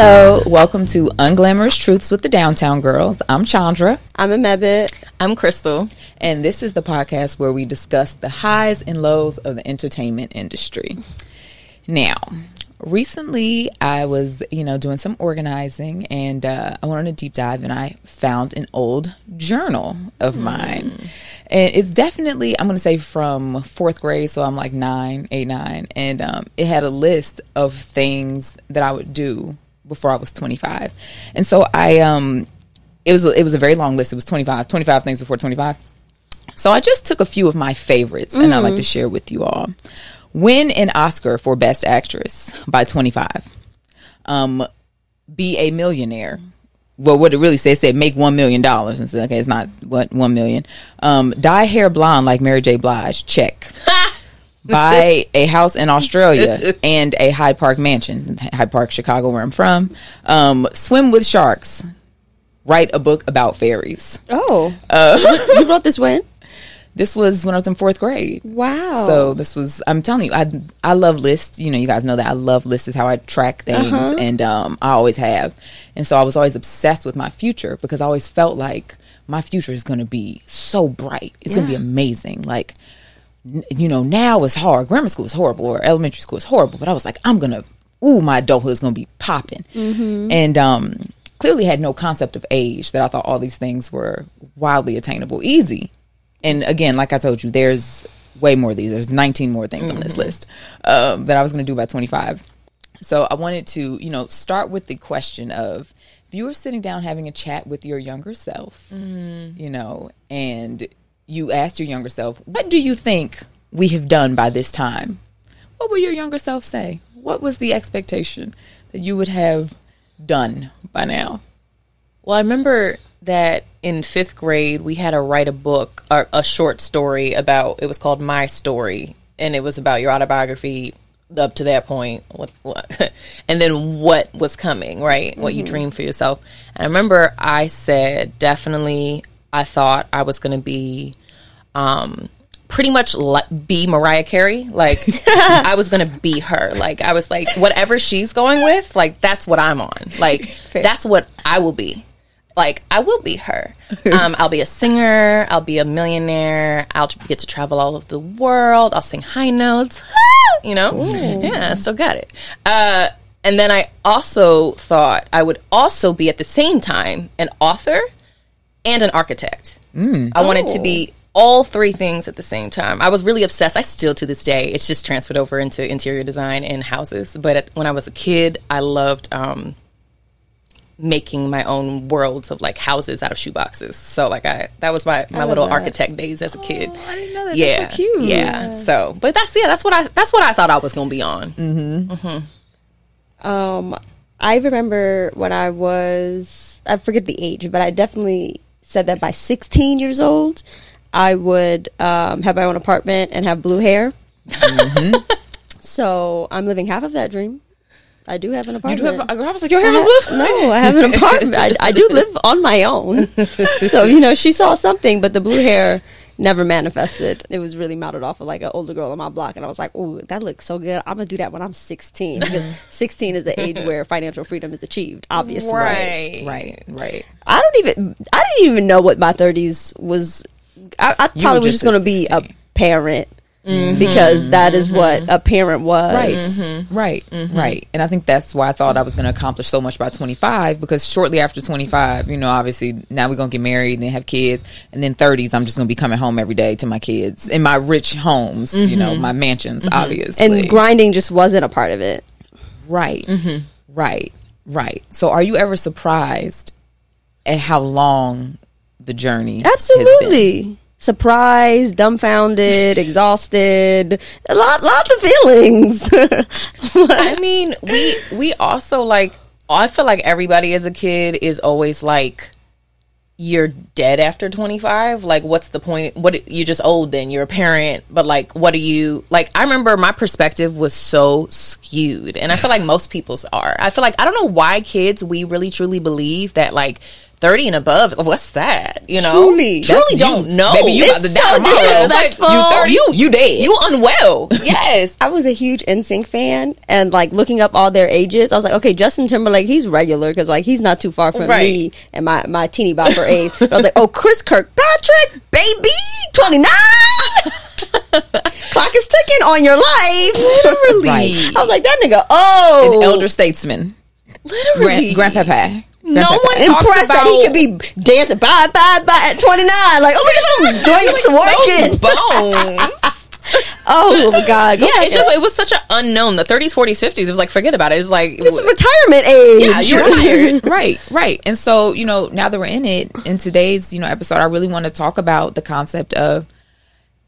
Hello, welcome to Unglamorous Truths with the Downtown Girls. I'm Chandra. I'm a Mebit. I'm Crystal. And this is the podcast where we discuss the highs and lows of the entertainment industry. Now, recently I was, you know, doing some organizing and uh, I went on a deep dive and I found an old journal of mm. mine. And it's definitely, I'm going to say from fourth grade, so I'm like nine, eight, nine. And um, it had a list of things that I would do before I was 25. And so I, um, it was, it was a very long list. It was 25, 25 things before 25. So I just took a few of my favorites mm. and I'd like to mm. share with you all. Win an Oscar for Best Actress by 25. Um, be a millionaire. Well, what it really says, said make one million dollars. And said, okay, it's not what one million. Um, dye hair blonde like Mary J. Blige. Check. buy a house in Australia and a Hyde Park mansion, Hyde Park, Chicago, where I'm from. Um, swim with sharks. Write a book about fairies. Oh, uh, you wrote this when? This was when I was in fourth grade. Wow. So this was. I'm telling you, I I love lists. You know, you guys know that I love lists. Is how I track things, uh-huh. and um, I always have. And so I was always obsessed with my future because I always felt like my future is going to be so bright. It's yeah. going to be amazing. Like you know, now it's hard. Grammar school is horrible, or elementary school is horrible. But I was like, I'm gonna, ooh, my adulthood is gonna be popping, mm-hmm. and um, clearly had no concept of age. That I thought all these things were wildly attainable, easy. And again, like I told you, there's way more of these. There's 19 more things mm-hmm. on this mm-hmm. list um, that I was gonna do by 25. So I wanted to, you know, start with the question of if you were sitting down having a chat with your younger self, mm-hmm. you know, and you asked your younger self, What do you think we have done by this time? What would your younger self say? What was the expectation that you would have done by now? Well, I remember that in fifth grade, we had to write a book, or a short story about, it was called My Story, and it was about your autobiography up to that point, what, what and then what was coming, right? Mm-hmm. What you mm-hmm. dreamed for yourself. And I remember I said, definitely I thought I was going to be um, pretty much be Mariah Carey. Like I was gonna be her. Like I was like whatever she's going with, like that's what I'm on. Like Fair. that's what I will be. Like I will be her. Um, I'll be a singer. I'll be a millionaire. I'll get to travel all over the world. I'll sing high notes. you know, Ooh. yeah, I still got it. Uh, and then I also thought I would also be at the same time an author and an architect. Mm. I wanted to be oh. All three things at the same time. I was really obsessed. I still to this day. It's just transferred over into interior design and houses. But at, when I was a kid, I loved um, making my own worlds of like houses out of shoeboxes. So like I that was my my little that. architect days as a kid. Oh, I didn't know that. Yeah, that's so cute. Yeah. yeah. So, but that's yeah, that's what I that's what I thought I was gonna be on. Mm-hmm. Mm-hmm. Um, I remember when I was I forget the age, but I definitely said that by 16 years old, I would um, have my own apartment and have blue hair. Mm-hmm. so I'm living half of that dream. I do have an apartment. You do have, I was like, your hair is blue? No, I have an apartment. I, I do live on my own. so, you know, she saw something, but the blue hair never manifested. It was really modeled off of like an older girl on my block, and I was like, "Oh, that looks so good. I'm gonna do that when I'm 16 because 16 is the age where financial freedom is achieved. Obviously, right, right, right. I don't even. I didn't even know what my 30s was. I, I probably was just, just gonna be a parent Mm-hmm, because that is mm-hmm. what a parent was. Right, mm-hmm. right, mm-hmm. right. And I think that's why I thought I was going to accomplish so much by 25 because shortly after 25, you know, obviously now we're going to get married and then have kids. And then 30s, I'm just going to be coming home every day to my kids in my rich homes, you know, mm-hmm. my mansions, mm-hmm. obviously. And grinding just wasn't a part of it. Right, right, right. So are you ever surprised at how long the journey Absolutely. surprised, dumbfounded, exhausted, a lot, lots of feelings. I mean, we we also like. I feel like everybody as a kid is always like, you're dead after 25 like what's the point? What you're just old then. You're a parent. But like what are you like i remember my perspective was so skewed. And i feel like most people's are. I feel like i don't know why kids we really truly believe that like 30 and above, what's that? You know? Truly. Truly don't know. Baby, you It's about to so tomorrow. You 30, you, you dead. You unwell. Yes. I was a huge NSYNC fan, and like looking up all their ages, I was like, okay, Justin Timberlake, he's regular because like he's not too far from Right. me and my my teeny bopper age. But I was like, oh, Chris Kirkpatrick, baby, twenty nine. Clock is ticking on your life. Literally. Right. I was like, that nigga. Oh, An elder statesman. Literally. Grand, grandpapa. No Grandpapa. one impressed about that he could be dancing bye bye bye at twenty nine. Like, oh look at him doing working. bones. Oh my god, oh Go yeah, it's just it was such an unknown. The 30s, 40s, 50s. It was like forget about it. It's like it's retirement age. yeah, you're tired. right, right. And so, you know, now that we're in it, in today's, you know, episode, I really want to talk about the concept of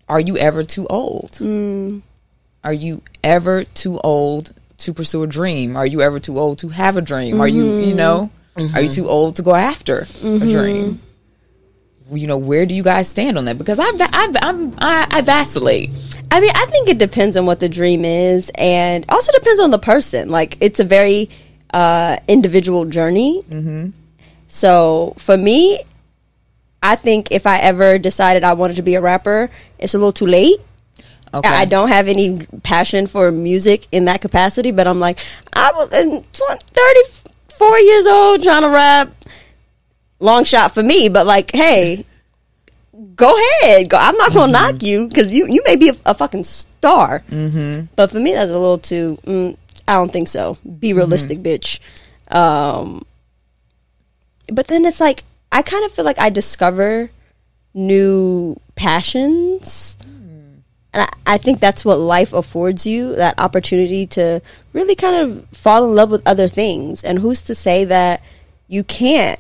are you ever too old? Hmm. Are you ever too old to pursue a dream? Are you ever too old to have a dream? Are you, you mm-hmm. know, are you too old to go after a dream? You know, where do you guys stand on that? Because I, I, I'm, I, I vacillate. I mean, I think it depends on what the dream is, and also depends on the person. Like, it's a very uh, individual journey. Mm-hmm. So, for me, I think if I ever decided I wanted to be a rapper, it's a little too late. Okay. I don't have any passion for music in that capacity, but I'm like, I was in 20, 34 years old trying to rap. Long shot for me, but like, hey, go ahead. Go. I'm not gonna knock you because you you may be a, a fucking star. Mm-hmm. But for me, that's a little too. Mm, I don't think so. Be realistic, bitch. Um, but then it's like I kind of feel like I discover new passions. And I, I think that's what life affords you that opportunity to really kind of fall in love with other things. And who's to say that you can't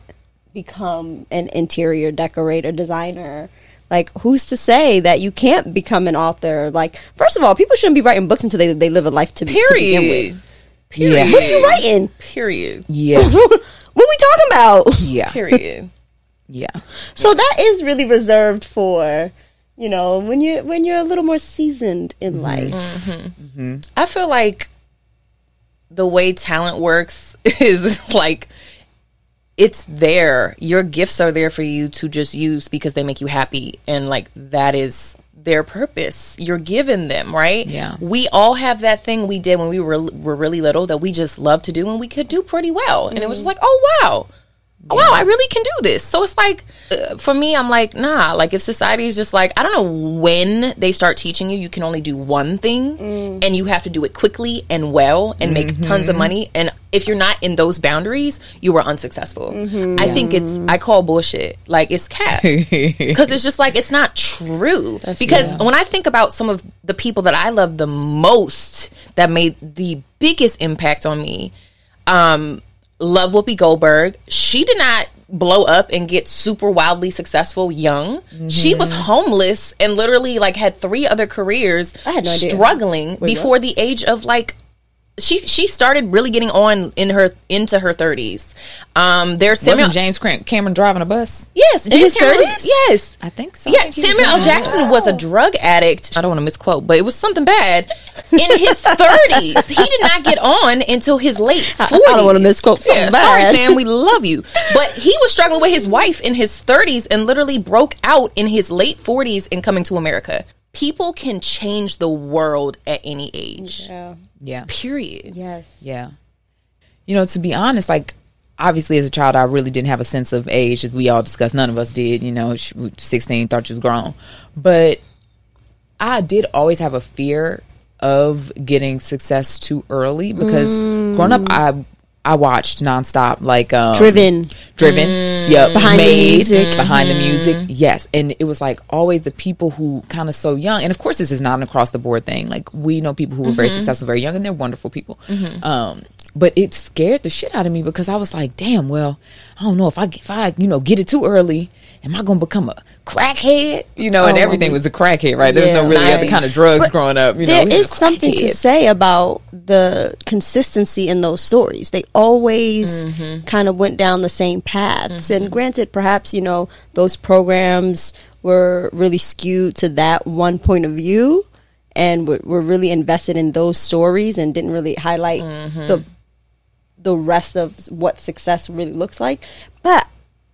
become an interior decorator, designer? Like, who's to say that you can't become an author? Like, first of all, people shouldn't be writing books until they, they live a life to, be, to begin Period. with. Period. What are you writing? Period. Yeah. what are we talking about? Yeah. Period. Yeah. So that is really reserved for, you know, when you're when you're a little more seasoned in mm-hmm. life. Mm-hmm. I feel like the way talent works is like it's there. Your gifts are there for you to just use because they make you happy and like that is their purpose. You're given them, right? Yeah. We all have that thing we did when we were were really little that we just loved to do and we could do pretty well. And it was mm-hmm. just like, "Oh wow. Oh, wow, I really can do this. So it's like, uh, for me, I'm like, nah. Like, if society is just like, I don't know when they start teaching you, you can only do one thing, and you have to do it quickly and well, and make tons of money. And if you're not in those boundaries, you are unsuccessful. I think it's, I call bullshit. Like, it's cap because it's just like it's not true. because when I think about some of the people that I love the most that made the biggest impact on me, um, love Whoopi Goldberg. She did not blow up and get super wildly successful young. She mm-hmm. was homeless and literally like had three other careers I had no idea. struggling before the age of like she she started really getting on in her into her 30s. Um there's Samuel Wasn't James Cram- Cameron driving a bus? Yes, James his Cameron was- 30s? Yes. I think so. Yeah, think Samuel L. Jackson was a drug addict. I don't want to misquote, but it was something bad. In his 30s, he did not get on until his late 40s. I don't wanna misquote something Yeah, bad. sorry, Sam, we love you. But he was struggling with his wife in his 30s and literally broke out in his late 40s in coming to America. People can change the world at any age. Yeah. Yeah. Period. Yes. Yeah. You know, to be honest, like obviously as a child, I really didn't have a sense of age, as we all discussed. None of us did. You know, sixteen, thought she was grown, but I did always have a fear of getting success too early because mm. growing up, I I watched nonstop, like um, Driven. driven, yep, Behind the music. behind the music, yes, and it was like always the people who kind of so young, and of course this is not an across the board thing. Like we know people who were very successful, very young, and they're wonderful people. Um, but it scared the shit out of me because I was like, damn, well, I don't know if I if I you know get it too early, am I gonna become a crackhead? You know, and Oh, everything was a crackhead, right? There was no really other kind of drugs But growing up. You know, There a is something to say about the consistency in those stories. They always Mm-hmm. kind of went down the same paths. And granted, perhaps, you know, those programs were really skewed to that one point of view and were, were really invested in those stories and didn't really highlight Mm-hmm. the the rest of what success really looks like. But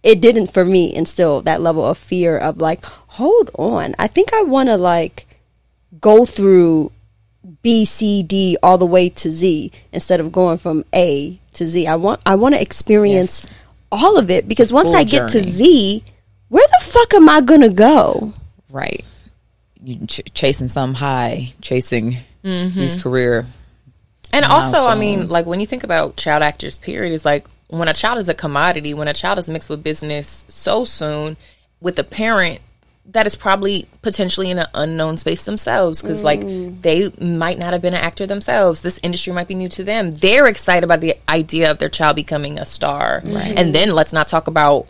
it didn't for me instill that level of fear of like, hold on, I think I want to like go through B, C, D all the way to Z instead of going from A to Z. I want I want to experience Yes. all of it because once full I get to. Z, where the fuck am I gonna go? Right. You ch- chasing some high, chasing Mm-hmm. these career. And also, I mean, like when you think about child actors, period, is like when a child is a commodity, when a child is mixed with business so soon with a parent that is probably potentially in an unknown space themselves because like mm. they might not have been an actor themselves. This industry might be new to them. They're excited about the idea of their child becoming a star. And then let's not talk about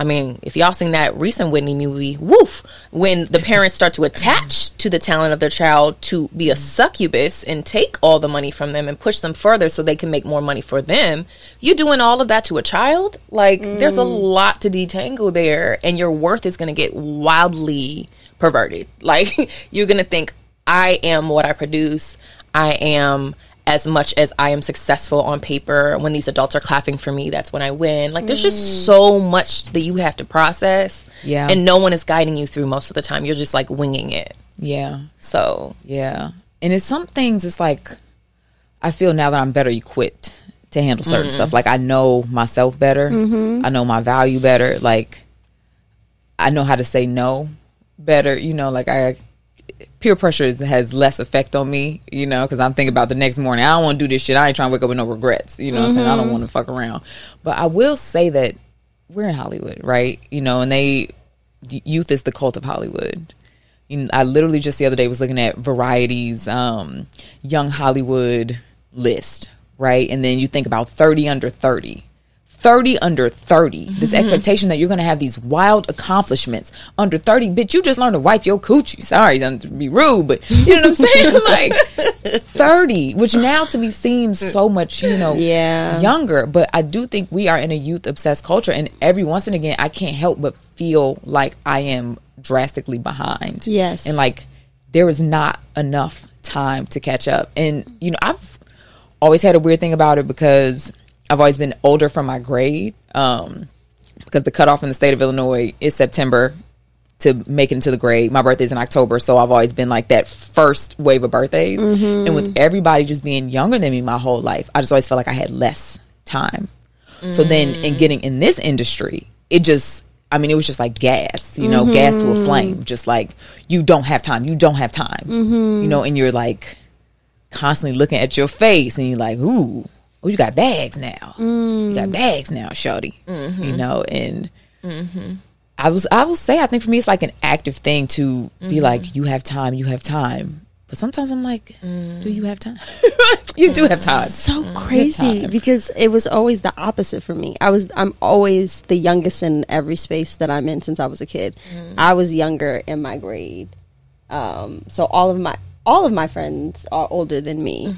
I mean, if y'all seen that recent Whitney movie, woof, when the parents start to attach to the talent of their child to be a succubus and take all the money from them and push them further so they can make more money for them, you are doing all of that to a child? Like, there's a mm. lot to detangle there, and your worth is going to get wildly perverted. Like, you're going to think, I am what I produce, I am as much as I am successful on paper, when these adults are clapping for me, that's when I win. Like, there's just so much that you have to process. Yeah. And no one is guiding you through most of the time. You're just like winging it. Yeah. So, Yeah. And it's some things it's like I feel now that I'm better equipped to handle certain Mm-hmm. stuff. Like I know myself better. I know my value better. Like I know how to say no better. You know, like I peer pressure is, has less effect on me, you know, because I'm thinking about the next morning. I don't want to do this shit. I ain't trying to wake up with no regrets. You know what I'm saying? I don't want to fuck around. But I will say that we're in Hollywood, right? You know, and they, youth is the cult of Hollywood. You know, I literally just the other day was looking at Variety's um, Young Hollywood list, right? And then you think about 30 under 30. 30 under 30. This mm-hmm. expectation that you're going to have these wild accomplishments under 30. Bitch, you just learned to wipe your coochie. Sorry not to be rude, but you know what I'm saying? like 30, which now to me seems so much, you know, Yeah. younger. But I do think we are in a youth obsessed culture. And every once and again, I can't help but feel like I am drastically behind. Yes. And like there is not enough time to catch up. And, you know, I've always had a weird thing about it because I've always been older from my grade. Um, because the cutoff in the state of Illinois is September to make it into the grade. My birthday's in October, so I've always been like that first wave of birthdays. Mm-hmm. And with everybody just being younger than me my whole life, I just always felt like I had less time. So then mm. in getting in this industry, it just I mean, it was just like gas, you know, gas to a mm-hmm. flame. Just like you don't have time, you don't have time, mm-hmm. you know, and you're like constantly looking at your face, and you're like, ooh, oh, you got bags now, you got mm. bags now, shorty, mm-hmm. you know, and mm-hmm. I was I will say I think for me it's like an active thing to be mm-hmm. like, you have time, you have time. But sometimes I'm like, mm. do you have time? you do have time. so mm. crazy time. because it was always the opposite for me. I was I'm always the youngest in every space that I'm in since I was a kid. I was younger in my grade. Um, so all of my all of my friends are older than me.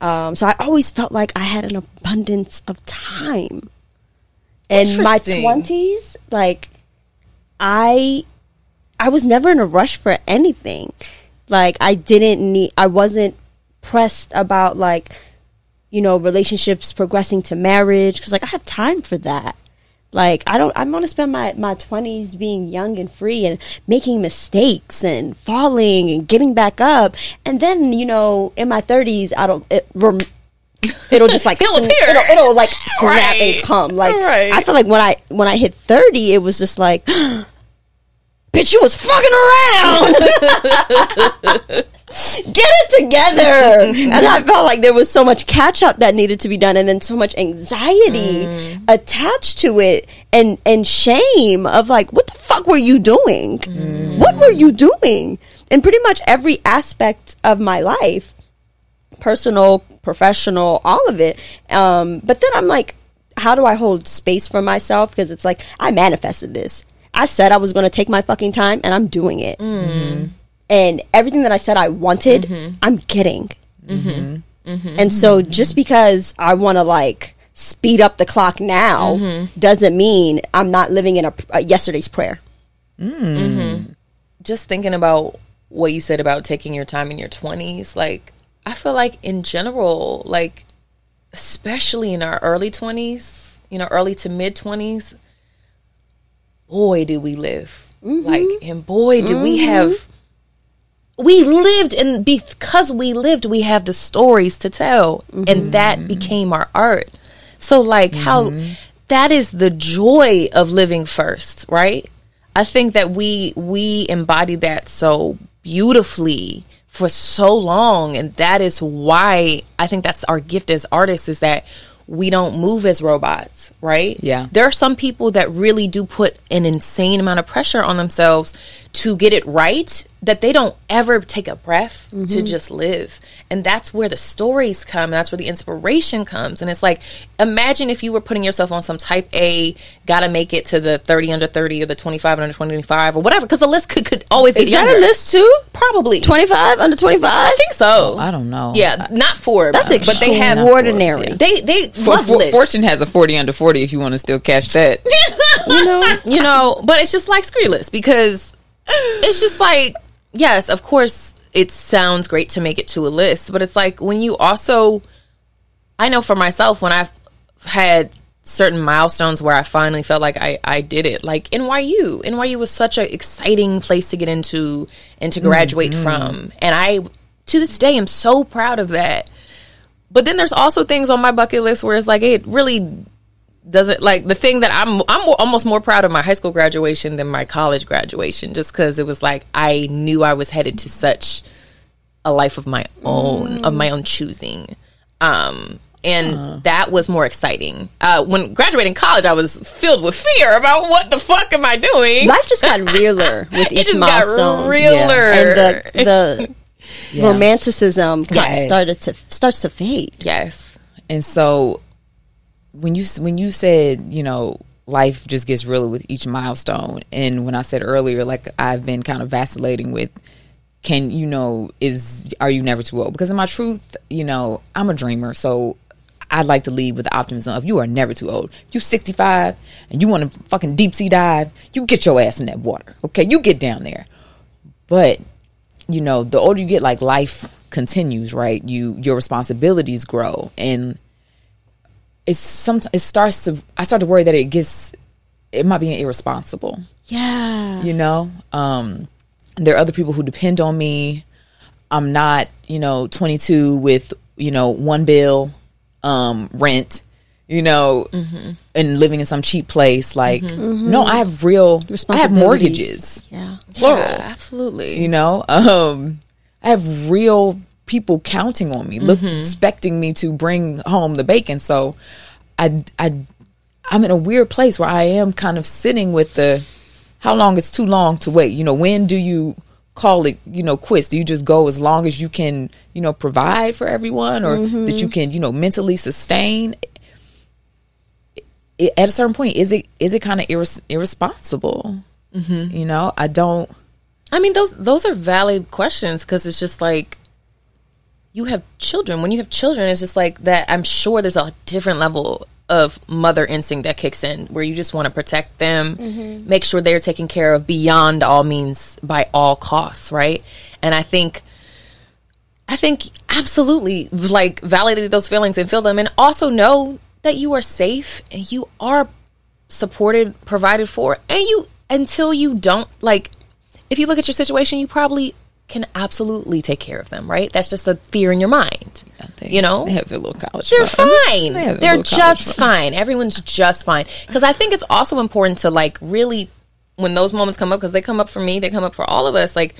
Um, so I always felt like I had an abundance of time. In my twenties, like I I was never in a rush for anything. Like I didn't need I wasn't pressed about like you know relationships progressing to marriage cuz like I have time for that. Like I don't I'm gonna spend my my 20s being young and free and making mistakes and falling and getting back up and then you know in my 30s I don't it, rem- it'll just like It'll sn-. It'll, it'll like snap Right. and come like Right. I feel like when I when I hit 30 it was just like bitch you was fucking around get it together. And i felt like there was so much catch up that needed to be done and then so much anxiety mm. attached to it and and shame of like what the fuck were you doing? Mm. What were you doing? In pretty much every aspect of my life personal professional all of it. Um but then i'm like how do i hold space for myself? Because it's like i manifested this. I said i was going to take my fucking time and i'm doing it mm. And everything that I said I wanted, mm-hmm. I'm getting. Mm-hmm. Mm-hmm. And so just because I want to like speed up the clock now doesn't mean I'm not living in a, a yesterday's prayer. Mm. just thinking about what you said about taking your time in your 20s, like, I feel like in general, like, especially in our early 20s, you know, early to mid 20s, boy, do we live. Like, and boy, do we have. We lived, and because we lived, we have the stories to tell, and mm-hmm. that became our art. So, like, how mm-hmm. that is the joy of living first, right? I think that we we embody that so beautifully for so long and that is why I think that's our gift as artists is that we don't move as robots, right? Yeah. There are some people that really do put an insane amount of pressure on themselves to get it right that they don't ever take a breath to mm-hmm. just live. And that's where the stories come. That's where the inspiration comes. And it's like, imagine if you were putting yourself on some type A, gotta make it to the 30 under 30 or the 25 under 25 or whatever, because the list could, could always get Is that a list too? Probably. 25 under 25? I think so. Oh, I don't know. Yeah, not Forbes. That's but they have extraordinary. They they For, love for- lists. Fortune has a 40 under 40 if you want to still catch that. You know? you know, but it's just like screw lists because it's just like yes, of course it sounds great to make it to a list, but it's like when you also I know for myself when I've had certain milestones where I finally felt like I, I did it. Like NYU. NYU was such an exciting place to get into and to graduate mm-hmm. from. And I to this day am so proud of that. But then there's also things on my bucket list where it's like it really doesn't like the thing that I'm I'm more, almost more proud of my high school graduation than my college graduation just cuz it was like I knew I was headed to such a life of my own of my own choosing um and that was more exciting uh when graduating college I was filled with fear about what the fuck am I doing Life just got realer with it each just milestone. got realer And the, the Yeah. romanticism got Yes. started to starts to fade. yes And so when you when you said, you know, life just gets realer with each milestone and when I said earlier like I've been kind of vacillating with can you know is are you never too old? Because in my truth, you know, I'm a dreamer, so I'd like to lead with the optimism of you are never too old. You 65 and you want to fucking deep sea dive, you get your ass in that water. Okay, you get down there. But you know, the older you get, like life continues, right? You your responsibilities grow, and it's some. It starts to. I start to worry that it gets. It might be irresponsible. Yeah. You know, um, there are other people who depend on me. I'm not, you know, 22 with you know one bill, um, rent, you know, and living in some cheap place. Like, no, I have real. I have mortgages Yeah. plural Yeah, absolutely you know um i have real people counting on me look mm-hmm. expecting me to bring home the bacon. So i i i'm in a weird place where i am kind of sitting with the how long it's too long to wait. You know when do you call it you know quits? Do you just go as long as you can you know provide for everyone or that you mm-hmm. can you know mentally sustain? I- at a certain point is it is it kind of irres- irresponsible? Mm-hmm. You know i don't I mean, those those are valid questions because it's just like you have children. When you have children, it's just like that. I'm sure there's a different level of mother instinct that kicks in where you just want to protect them, mm-hmm. make sure they're taken care of beyond all means by all costs, right? And I think. I think absolutely like validate those feelings and feel them and also know that you are safe and you are supported, provided for, and you until you don't like if you look at your situation, you probably can absolutely take care of them, right? That's just a fear in your mind. They- You know? they have their little college. They're fine. They have their They're just fine. Everyone's just fine. Because I think it's also important to like really, when those moments come up, because they come up for me, they come up for all of us. Like,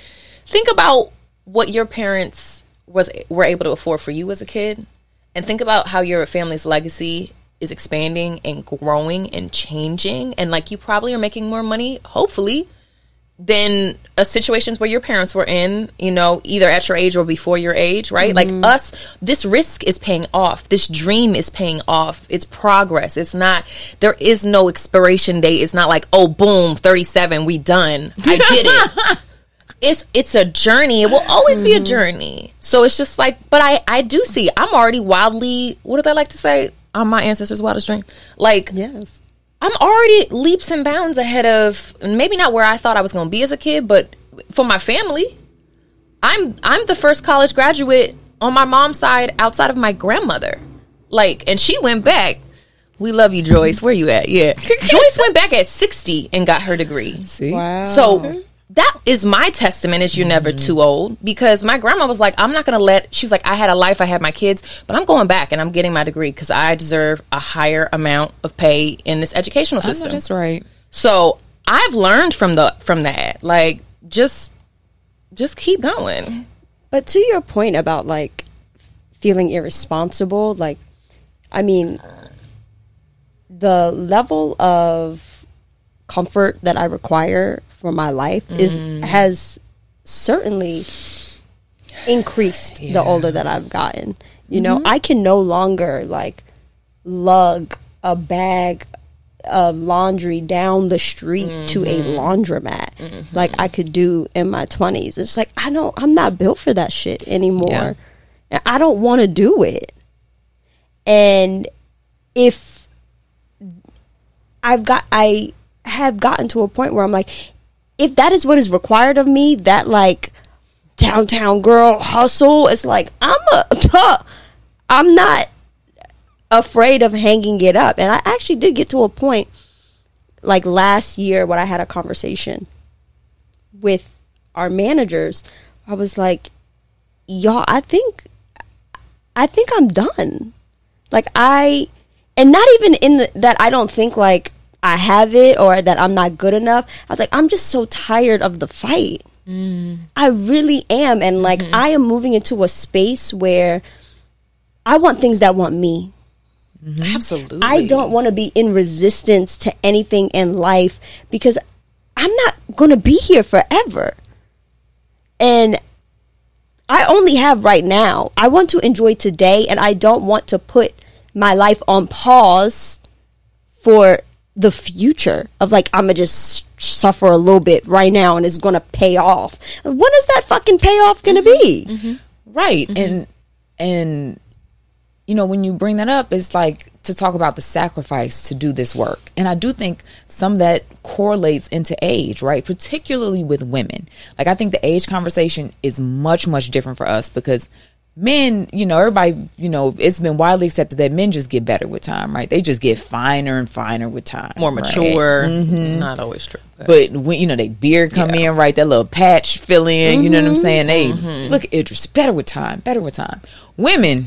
think about what your parents was were able to afford for you as a kid, and think about how your family's legacy is expanding and growing and changing. And like, you probably are making more money, hopefully, than uh, situations where your parents were in, you know, either at your age or before your age, right? Like us, this risk is paying off. This dream is paying off. It's progress. It's not, there is no expiration date. It's not like, oh, boom, 37, we done. I did it. it's it's a journey. It will always be a journey. So it's just like, but I I do see. I'm already wildly. What do they like to say? I'm my ancestors' wildest dream. Like Yes. I'm already leaps and bounds ahead of maybe not where I thought I was going to be as a kid, but for my family, I'm I'm the first college graduate on my mom's side outside of my grandmother. Like, and she went back We love you, Joyce. Where you at? Yeah. Joyce went back at 60 and got her degree. See, Wow. So that is my testament is you're never too old because my grandma was like, I'm not going to let, she was like, I had a life, I had my kids, but I'm going back and I'm getting my degree because I deserve a higher amount of pay in this educational system. that's right. So I've learned from the, from that. Like, just, just keep going. But to your point about like feeling irresponsible, like, I mean, the level of comfort that I require for my life is mm. has certainly increased the older that I've gotten. You know, mm-hmm. I can no longer like lug a bag of laundry down the street to a mm-hmm. laundromat mm-hmm. like I could do in my 20s. It's like I don't I'm not built for that shit anymore. Yeah. And I don't want to do it. And if I've got I have gotten to a point where I'm like if that is what is required of me, that like downtown girl hustle, it's like I'm a I'm not afraid of hanging it up. And I actually did get to a point like last year when I had a conversation with our managers. I was like, y'all, I think I think I'm done. Like I and not even in the, that I don't think like I have it or that I'm not good enough. I was like, I'm just so tired of the fight. Mm. I really am. And like, mm-hmm. I am moving into a space where I want things that want me. Mm-hmm. Absolutely. I don't want to be in resistance to anything in life because I'm not going to be here forever. And I only have right now. I want to enjoy today and I don't want to put my life on pause for the future of like I'm going to just suffer a little bit right now and it's going to pay off. When is that fucking payoff going to mm-hmm. be? Mm-hmm. Right. Mm-hmm. And and you know, when you bring that up, it's like to talk about the sacrifice to do this work. And I do think some of that correlates into age, right? Particularly with women. Like I think the age conversation is much, much different for us because men, you know, everybody, you know, it's been widely accepted that men just get better with time, right? They just get finer and finer with time. more right? mature. Mm-hmm. Not always true. but- But when you know they beard come in, right? That little patch fill in. You know what I'm mm-hmm. saying? They mm-hmm. look at Idris better with time, better with time. Women,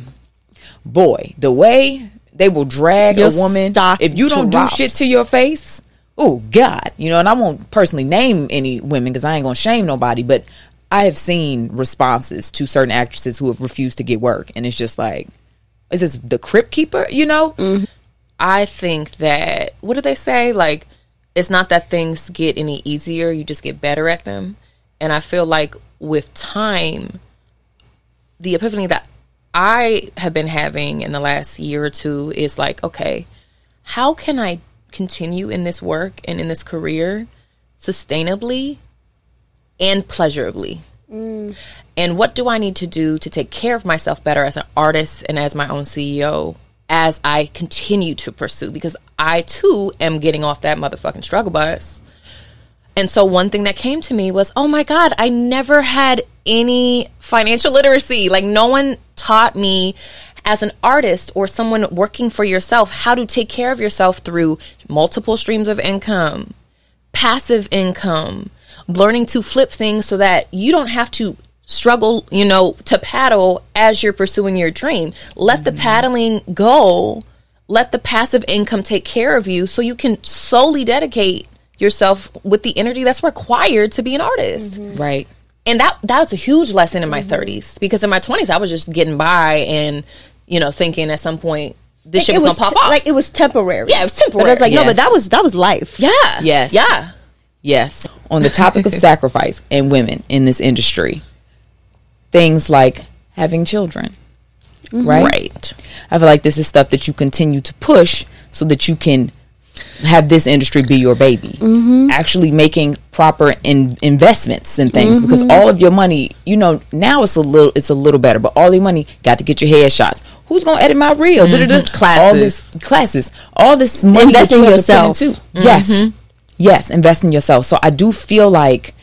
boy, the way they will drag Your a woman if you don't drops. do shit to your face. Oh God, you know, and I won't personally name any women because I ain't gonna shame nobody, but I have seen responses to certain actresses who have refused to get work, and it's just like, is this the crypt keeper? You know? Mm-hmm. I think that what do they say? Like it's not that things get any easier, you just get better at them. And I feel like with time the epiphany that I have been having in the last year or two is like, okay, how can I continue in this work and in this career sustainably and pleasurably? And what do I need to do to take care of myself better as an artist and as my own CEO as I continue to pursue? Because I too am getting off that motherfucking struggle bus. And so one thing that came to me was, oh my God, I never had any financial literacy. Like no one taught me as an artist or someone working for yourself how to take care of yourself through multiple streams of income, passive income, learning to flip things so that you don't have to struggle, you know, to paddle as you're pursuing your dream. Let the mm-hmm. paddling go. Let the passive income take care of you so you can solely dedicate yourself with the energy that's required to be an artist. Mm-hmm. Right. And that that was a huge lesson in my mm-hmm. 30s because in my 20s I was just getting by and you know thinking at some point this shit it was, gonna pop te- off. Like it was temporary. Yeah, it was But I temporary. was like, no, but that was that was life. yeah. Yes. Yeah. Yes. On the topic of sacrifice and women in this industry, things like having children. Mm-hmm. Right? Right. I feel like this is stuff that you continue to push so that you can have this industry be your baby. Mm-hmm. Actually making proper in- investments and things mm-hmm. because all of your money, you know, now it's a little it's a little better, but all your money got to get your headshots. Who's gonna edit my reel? Da-da-da. Classes. All this classes. All this money Invest in have to put yourself. into. Yes. Yes, invest in yourself. So I do feel like,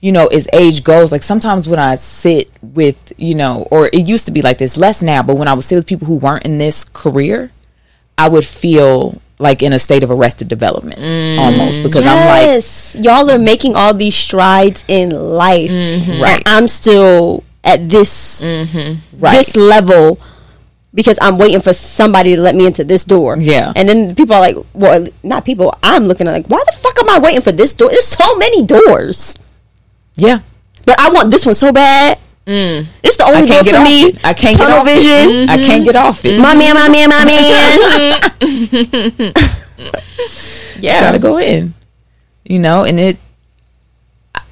you know, as age goes, like sometimes when I sit with, you know, or it used to be like this, less now, but when I would sit with people who weren't in this career, I would feel like in a state of arrested development almost because I'm like yes, y'all are making all these strides in life, Mm-hmm. Right. And I'm still at this Right. this level because I'm waiting for somebody to let me into this door. Yeah. and then people are like, well, not people. I'm looking at like, why the fuck am I waiting for this door? There's so many doors, yeah. but I want this one so bad. Mm. It's the only door for off me. it. I can't get off vision. it. I can't get off it. My man, my man, my man. Yeah. gotta go in. You know, and it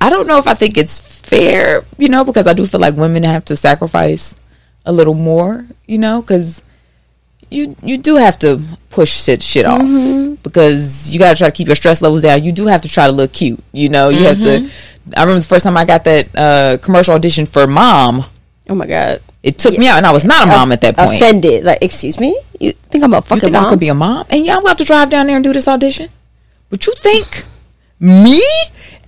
I don't know if I think it's fair, you know, because I do feel like women have to sacrifice a little more, you know, because you you do have to push shit shit off mm-hmm. because you got to try to keep your stress levels down. You do have to try to look cute, you know. You have to. Mm-hmm. I remember the first time I got that uh, commercial audition for Mom. oh my god. It took me out, and I was not a uh, mom at that point. Offended. Like, excuse me? You think I'm a You fucking think mom? I could be a mom? And yeah, I'm about to drive down there and do this audition. But you think me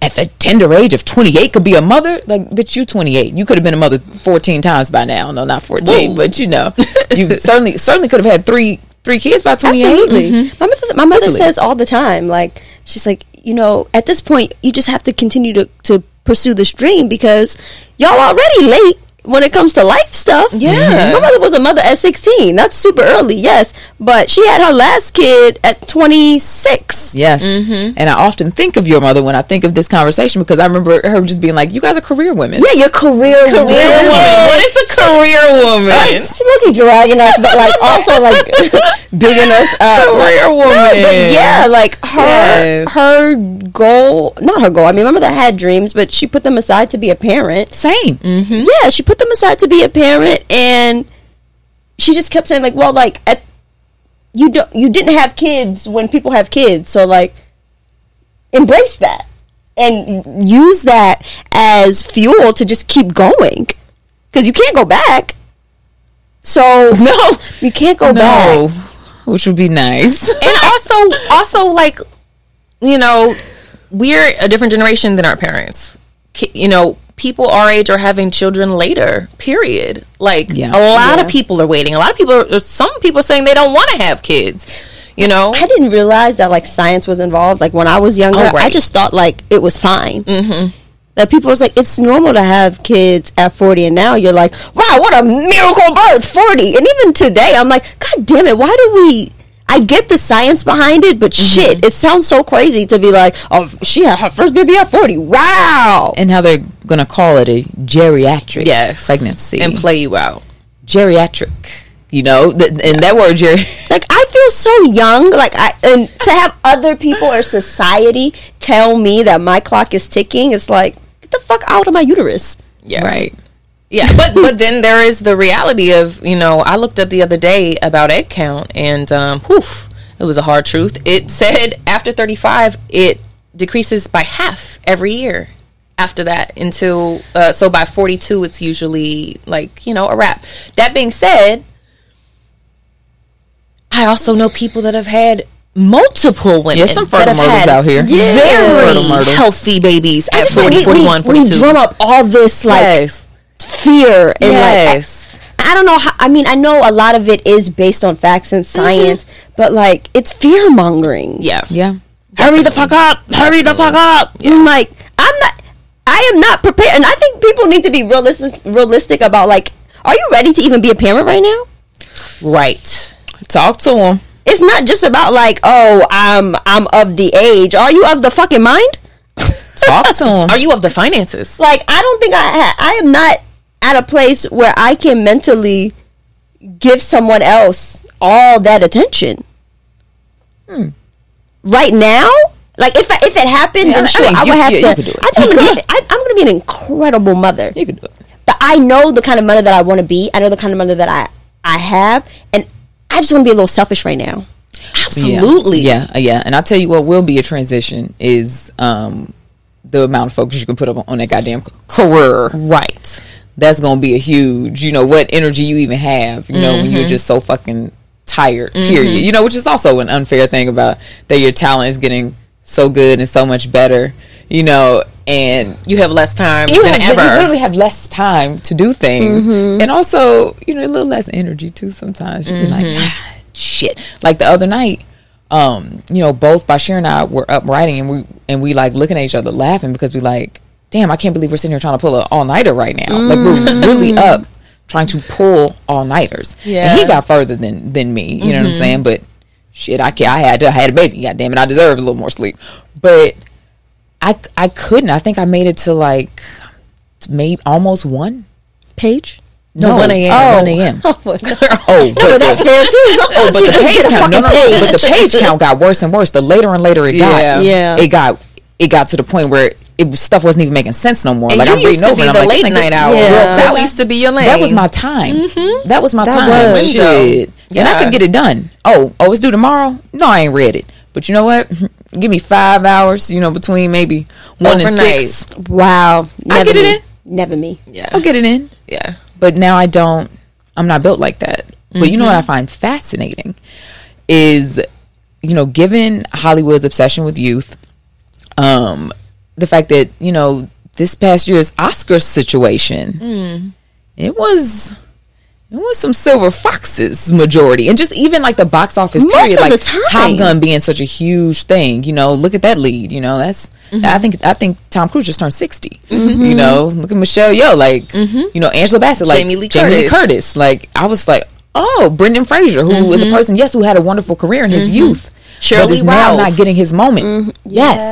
at the tender age of 28 could be a mother? Like, bitch, you 28. You could have been a mother 14 times by now. No, not 14, Whoa. but you know, you certainly certainly could have had three three kids by 28. Absolutely. Mhm. My mother, my mother Easily. says all the time, like she's like, you know, at this point, you just have to continue to to pursue this dream because y'all already late when it comes to life stuff. Yeah. my mm-hmm. mother was a mother at sixteen. That's super early, yes, but she had her last kid at twenty six. Yes. Mm-hmm. And I often think of your mother when I think of this conversation because I remember her just being like, you guys are career women. Yeah, your career, Career woman. woman. What is a career woman? She looking dragging us, but like also like bigging us up. Career woman. But yeah, like her Yes. her goal, not her goal. I mean, my mother had dreams, but she put them aside to be a parent. Same. Mm-hmm. Yeah, she put them aside to be a parent, and she just kept saying like, "Well, like at you don't you didn't have kids when people have kids, so like embrace that and use that as fuel to just keep going because you can't go back. So No. you can't go No. back. Which would be nice. and also also like you know we're a different generation than our parents you know people our age are having children later period like Yeah. a lot Yeah. of people are waiting a lot of people are, some people are saying they don't want to have kids you know I didn't realize that like science was involved. Like when I was younger, Oh, I just thought like it was fine. Mm-hmm. That people was like, it's normal to have kids at forty, and now you're like, wow, what a miracle birth, forty. And even today, I'm like, god damn it, why do we? I get the science behind it, but Mm-hmm. shit, it sounds so crazy to be like, oh, she had her first baby at forty. Wow. and how they're going to call it a geriatric yes pregnancy. and play you out geriatric. You know, th- and that word geri- like I feel so young. Like I and to have other people or society tell me that my clock is ticking, it's like get the fuck out of my uterus. yeah right. Yeah, but but then there is the reality of you know I looked up the other day about egg count and um, poof, it was a hard truth. It said after thirty five it decreases by half every year. After that, until uh, so by forty two, it's usually like you know a wrap. That being said, I also know people that have had multiple women. Yeah, some that have fertile had out here. Yeah. very healthy babies at Just like 40, we, 41, we, we drum up all this like yes. Fear and Yes. like I, I don't know how I mean I know a lot of it is based on facts and mm-hmm. science, but like it's fear mongering. yeah. Yeah. Hurry the fuck up! Hurry the fuck up! I'm like I'm not I am not prepared and I think people need to be realistic realistic about like are you ready to even be a parent right now? Right. Talk to them. it's not just about like oh i'm i'm of the age are you of the fucking mind Talk to them. Are you of the finances? like i don't think i ha- i am not at a place where i can mentally give someone else all that attention right now like if I, if it happened Yeah, then I sure i you- would have yeah, you to could do it. i think i'm gonna be I, i'm gonna be an incredible mother You can do it. but I know the kind of mother that I want to be. I know the kind of mother that I I have, and I just want to be a little selfish right now. Absolutely. Yeah, yeah, yeah. And I'll tell you what will be a transition is um, the amount of focus you can put up on that goddamn career. Right. That's going to be a huge, you know, what energy you even have, you know, when Mm-hmm. you're just so fucking tired, period. You know, which is also an unfair thing about that your talent is getting so good and so much better, you know, and You have less time you, than have, you literally have less time to do things, and also you know a little less energy too. Sometimes you're like, ah, shit. shit. Like the other night, um, you know, both Bashir and I were up writing and we and we like looking at each other laughing because we like, damn, I can't believe we're sitting here trying to pull an all nighter right now. Like we're mm. really up trying to pull all nighters. Yeah. And he got further than than me. You know what I'm mm-hmm. saying? But shit, I can I had to, I had a baby. God damn it, I deserve a little more sleep. But I I couldn't. I think I made it to like maybe almost one. Page. No, 1 a.m. Oh, 1 a.m. Oh, Oh, but, but that's fair too. oh, but the page count. No, no, no. But the page. page count got worse and worse. The later and later it got, Yeah. Yeah. it got it got to the point where it was, stuff wasn't even making sense no more. And like you I'm reading over be and I'm the like, late this nigga- night hour. Yeah. That used to be your lane. That was my time. That was my That time. was. Shit. And I could get it done. Oh, oh, it's due tomorrow? No, I ain't read it. But you know what? Give me five hours, you know, between maybe one and Overnight. six. Wow. Never get it in. Never me. Yeah. I'll get it in. Yeah. But now I don't, I'm not built like that. But you know what I find fascinating is, you know, given Hollywood's obsession with youth, um, the fact that, you know, this past year's Oscar situation, mm. it was. It was some silver foxes majority, and just even like the box office Most period, like. Top Gun being such a huge thing. You know, look at that lead. You know, that's mm-hmm. I think I think Tom Cruise just turned 60 mm-hmm. You know, look at Michelle Yeoh, like mm-hmm. you know Angela Bassett, like Jamie Lee Lee Curtis. Curtis. Like I was like, oh, Brendan Fraser, who was a person, yes, who had a wonderful career in his youth, but Shirley is now not getting his moment. Yes,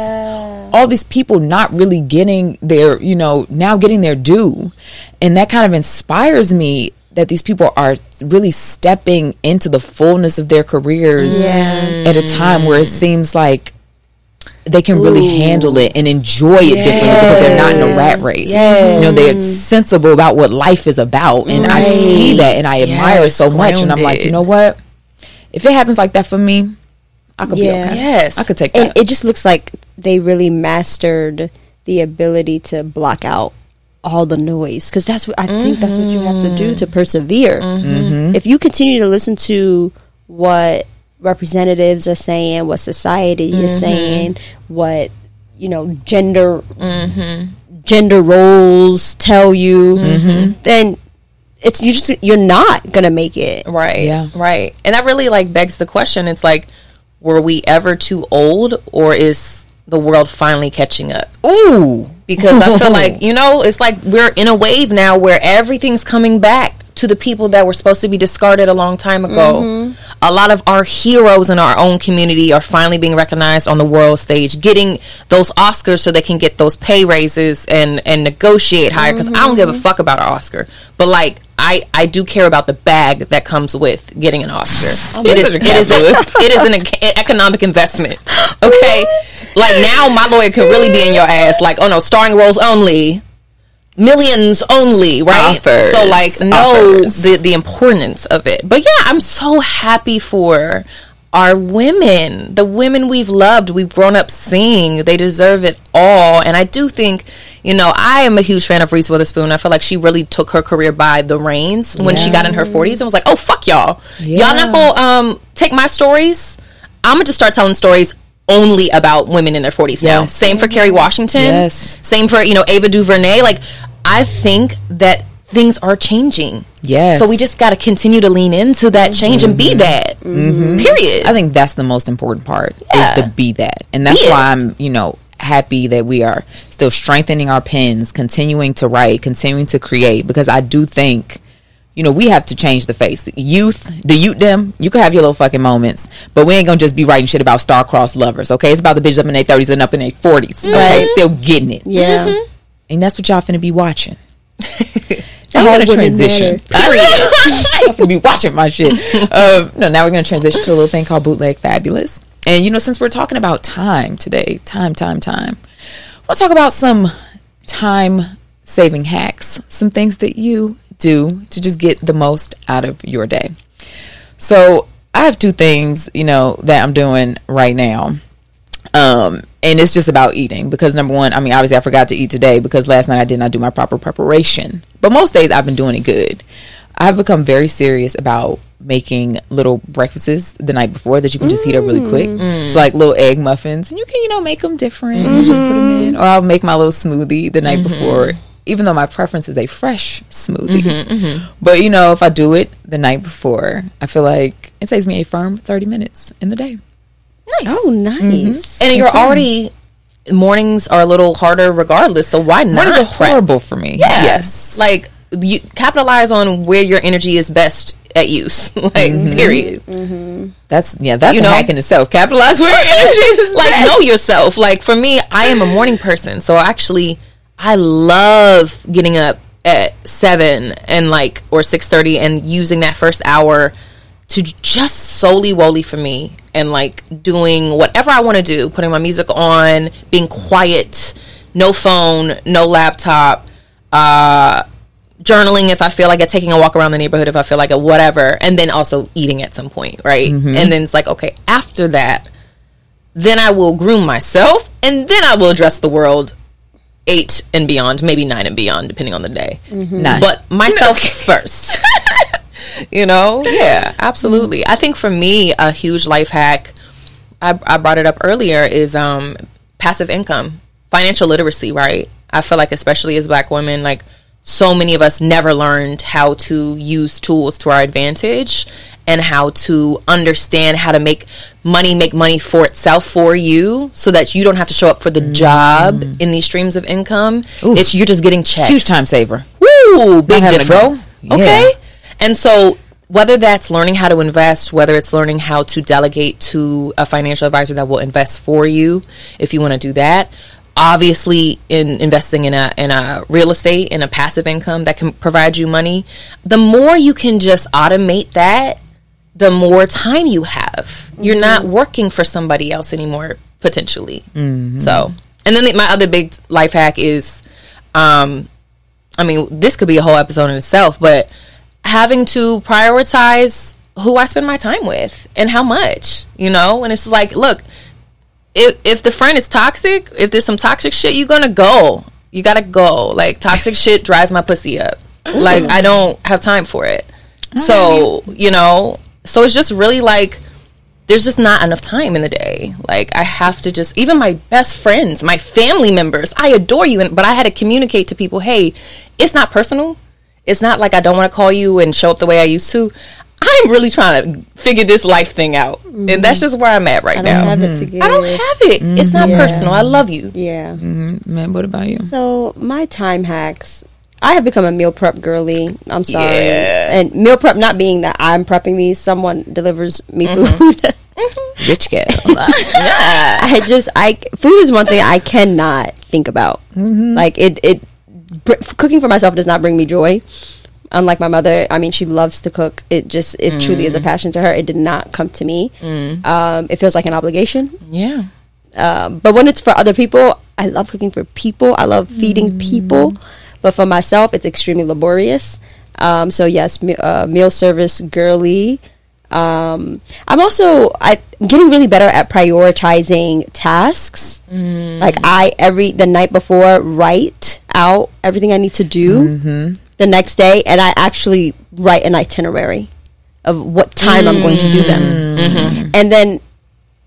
all these people not really getting their, you know, now getting their due, and that kind of inspires me that these people are really stepping into the fullness of their careers Yeah. at a time where it seems like they can really handle it and enjoy it differently because they're not in a rat race. You know, they're sensible about what life is about. And I see that and I admire it Yes, so much. And I'm like, you know what? If it happens like that for me, I could Yeah. be okay. Yes. I could take And that. it just looks like they really mastered the ability to block out all the noise because that's what I think that's what you have to do to mm-hmm. persevere. Mm-hmm. If you continue to listen to what representatives are saying, what society is mm-hmm. saying, what you know, gender gender roles tell you, then it's you just you're not gonna make it. Right. Yeah. Right. And that really like begs the question. It's like, were we ever too old, or is the world finally catching up? Ooh. Because I feel like you know, it's like we're in a wave now where everything's coming back to the people that were supposed to be discarded a long time ago. Mm-hmm. A lot of our heroes in our own community are finally being recognized on the world stage, getting those Oscars so they can get those pay raises and and negotiate higher. Because I don't give a mm-hmm. fuck about an Oscar, but like. I, I do care about the bag that comes with getting an Oscar. it, is, it, is a, it is an economic investment. Okay? like now my lawyer could really be in your ass. Like, oh no, starring roles only millions only, right? Offers. So like know Offers. the the importance of it. But yeah, I'm so happy for our women, the women we've loved, we've grown up seeing. They deserve it all. And I do think, you know, I am a huge fan of Reese Witherspoon. I feel like she really took her career by the reins when she got in her 40s and was like, "Oh fuck y'all. Y'all not going to um take my stories. I'm going to just start telling stories only about women in their 40s now. Yes. Same for Kerry Washington. Yes. Same for, you know, Ava DuVernay. Like, I think that things are changing. Yes. So we just got to continue to lean into that mm-hmm. change and be mm-hmm. that. Mm-hmm. Period. I think that's the most important part Yeah. is to be that. And that's Be it. why I'm, you know, happy that we are still strengthening our pens, continuing to write, continuing to create because I do think you know, we have to change the face. Youth, the youth them, you can have your little fucking moments, but we ain't gonna just be writing shit about star-crossed lovers, okay? It's about the bitches up in their 30s and up in their 40s, okay? Right. Still getting it. Yeah. And that's what y'all finna be watching. All now we're gonna women transition. Y'all finna be watching my shit. Um, no, now we're gonna transition to a little thing called bootleg fabulous. And you know, since we're talking about time today, time, time, time, I want to talk about some time saving hacks, some things that you do to just get the most out of your day. So I have two things, you know, that I'm doing right now. Um, and it's just about eating because number one, I mean, obviously I forgot to eat today because last night I did not do my proper preparation. But most days I've been doing it good. I've become very serious about making little breakfasts the night before that you can just heat up really quick. Mm. So like little egg muffins, and you can you know make them different. You just put them mm-hmm. in, or I'll make my little smoothie the night mm-hmm. before. Even though my preference is a fresh smoothie. Mm-hmm, but you know, if I do it the night before, I feel like it takes me a firm 30 minutes in the day. Nice. Oh, nice. and you're already mornings are a little harder regardless. So why not? Mornings are prep? horrible for me. Yeah. Yes. Like you capitalize on where your energy is best at use. like period. That's yeah, that's You a know? hack in itself. Capitalize where your energy is like best. know yourself. Like for me, I am a morning person, so actually, I love getting up at seven and like or six thirty and using that first hour to just solely wholly for me and like doing whatever I want to do, putting my music on, being quiet, no phone, no laptop, uh, journaling if I feel like it, taking a walk around the neighborhood if I feel like it, whatever, and then also eating at some point, right? And then it's like, okay, after that, then I will groom myself, and then I will address the world eight and beyond, maybe nine and beyond, depending on the day. Nine. But myself first. you know? Yeah, absolutely. I think for me, a huge life hack, I, I brought it up earlier, is um, passive income, financial literacy, right? I feel like, especially as black women, like, so many of us never learned how to use tools to our advantage and how to understand how to make money make money for itself for you so that you don't have to show up for the mm-hmm. job in these streams of income. It's you're just getting checks. huge time saver. Woo, big difference. go? Okay. And so whether that's learning how to invest, whether it's learning how to delegate to a financial advisor that will invest for you, if you want to do that, obviously in investing in a in a real estate in a passive income that can provide you money, the more you can just automate that, the more time you have. You're not working for somebody else anymore potentially. So, and then the, my other big life hack is um I mean, this could be a whole episode in itself, but having to prioritize who I spend my time with and how much, you know? And it's like, look, if if the friend is toxic, if there's some toxic shit, you're gonna go. You gotta go. Like toxic shit drives my pussy up. Like I don't have time for it. So, you know, so it's just really like there's just not enough time in the day. Like I have to just even my best friends, my family members, I adore you and but I had to communicate to people, "Hey, it's not personal. It's not like I don't want to call you and show up the way I used to. I'm really trying to figure this life thing out." And that's mm-hmm. just where I'm at right I don't now. have it mm-hmm. to give. I don't have it. It's not Yeah. personal. I love you. Yeah. Mm-hmm. Man, what about you? So my time hacks. I have become a meal prep girly. I'm sorry. Yeah. And meal prep not being that I'm prepping these, someone delivers me food. Rich gal. I just I food is one thing I cannot think about. Like it it br- cooking for myself does not bring me joy. Unlike my mother, I mean, she loves to cook. It just it truly is a passion to her. It did not come to me. Um, it feels like an obligation. Yeah. Um, but when it's for other people, I love cooking for people. I love feeding people. But for myself, it's extremely laborious. Um, so yes, me, uh, meal service girly. Um, I'm also I, am getting really better at prioritizing tasks. Like I every the night before write out everything I need to do the next day, and I actually write an itinerary of what time I'm going to do them, mm-hmm. and then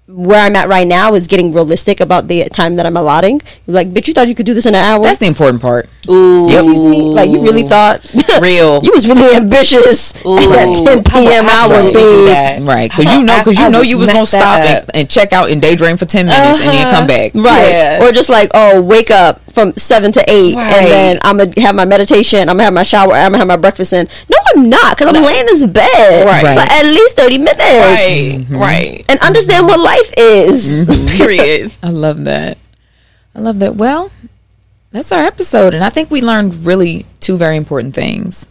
where I'm at right now is getting realistic about the time that I'm allotting. Like, bitch, you thought you could do this in an hour? That's the important part. Ooh. Excuse me? Like, you really thought? Real. you was really ambitious at that 10 I would p.m. hour, absolutely do babe. that. Right, because you know, because you I know you was gonna stop and, and check out and daydream for ten minutes and then come uh-huh. back. Right. Yeah. Or just like, oh, wake up from 7 to 8, Right. and then I'm going to have my meditation, I'm going to have my shower, I'm going to have my breakfast in. No, I'm not, because I'm laying in this bed Right. for Right. at least 30 minutes. Right. Mm-hmm. Right. And understand what life is. Mm-hmm. Period. I love that. I love that. Well, that's our episode, and I think we learned really two very important things.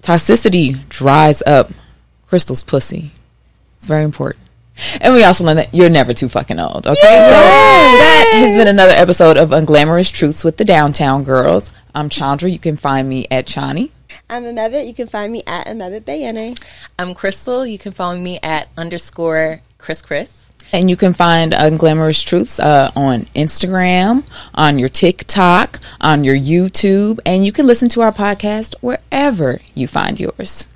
Toxicity dries up Crystal's pussy. It's very important. And we also learned that you're never too fucking old. Okay, so that has been another episode of Unglamorous Truths with the Downtown Girls. I'm Chandra. You can find me at Chani. I'm Amebit. You can find me at Amebit Bayene. I'm Crystal. You can follow me at underscore Chris Chris. And you can find Unglamorous Truths uh, on Instagram, on your TikTok, on your YouTube, and you can listen to our podcast wherever you find yours.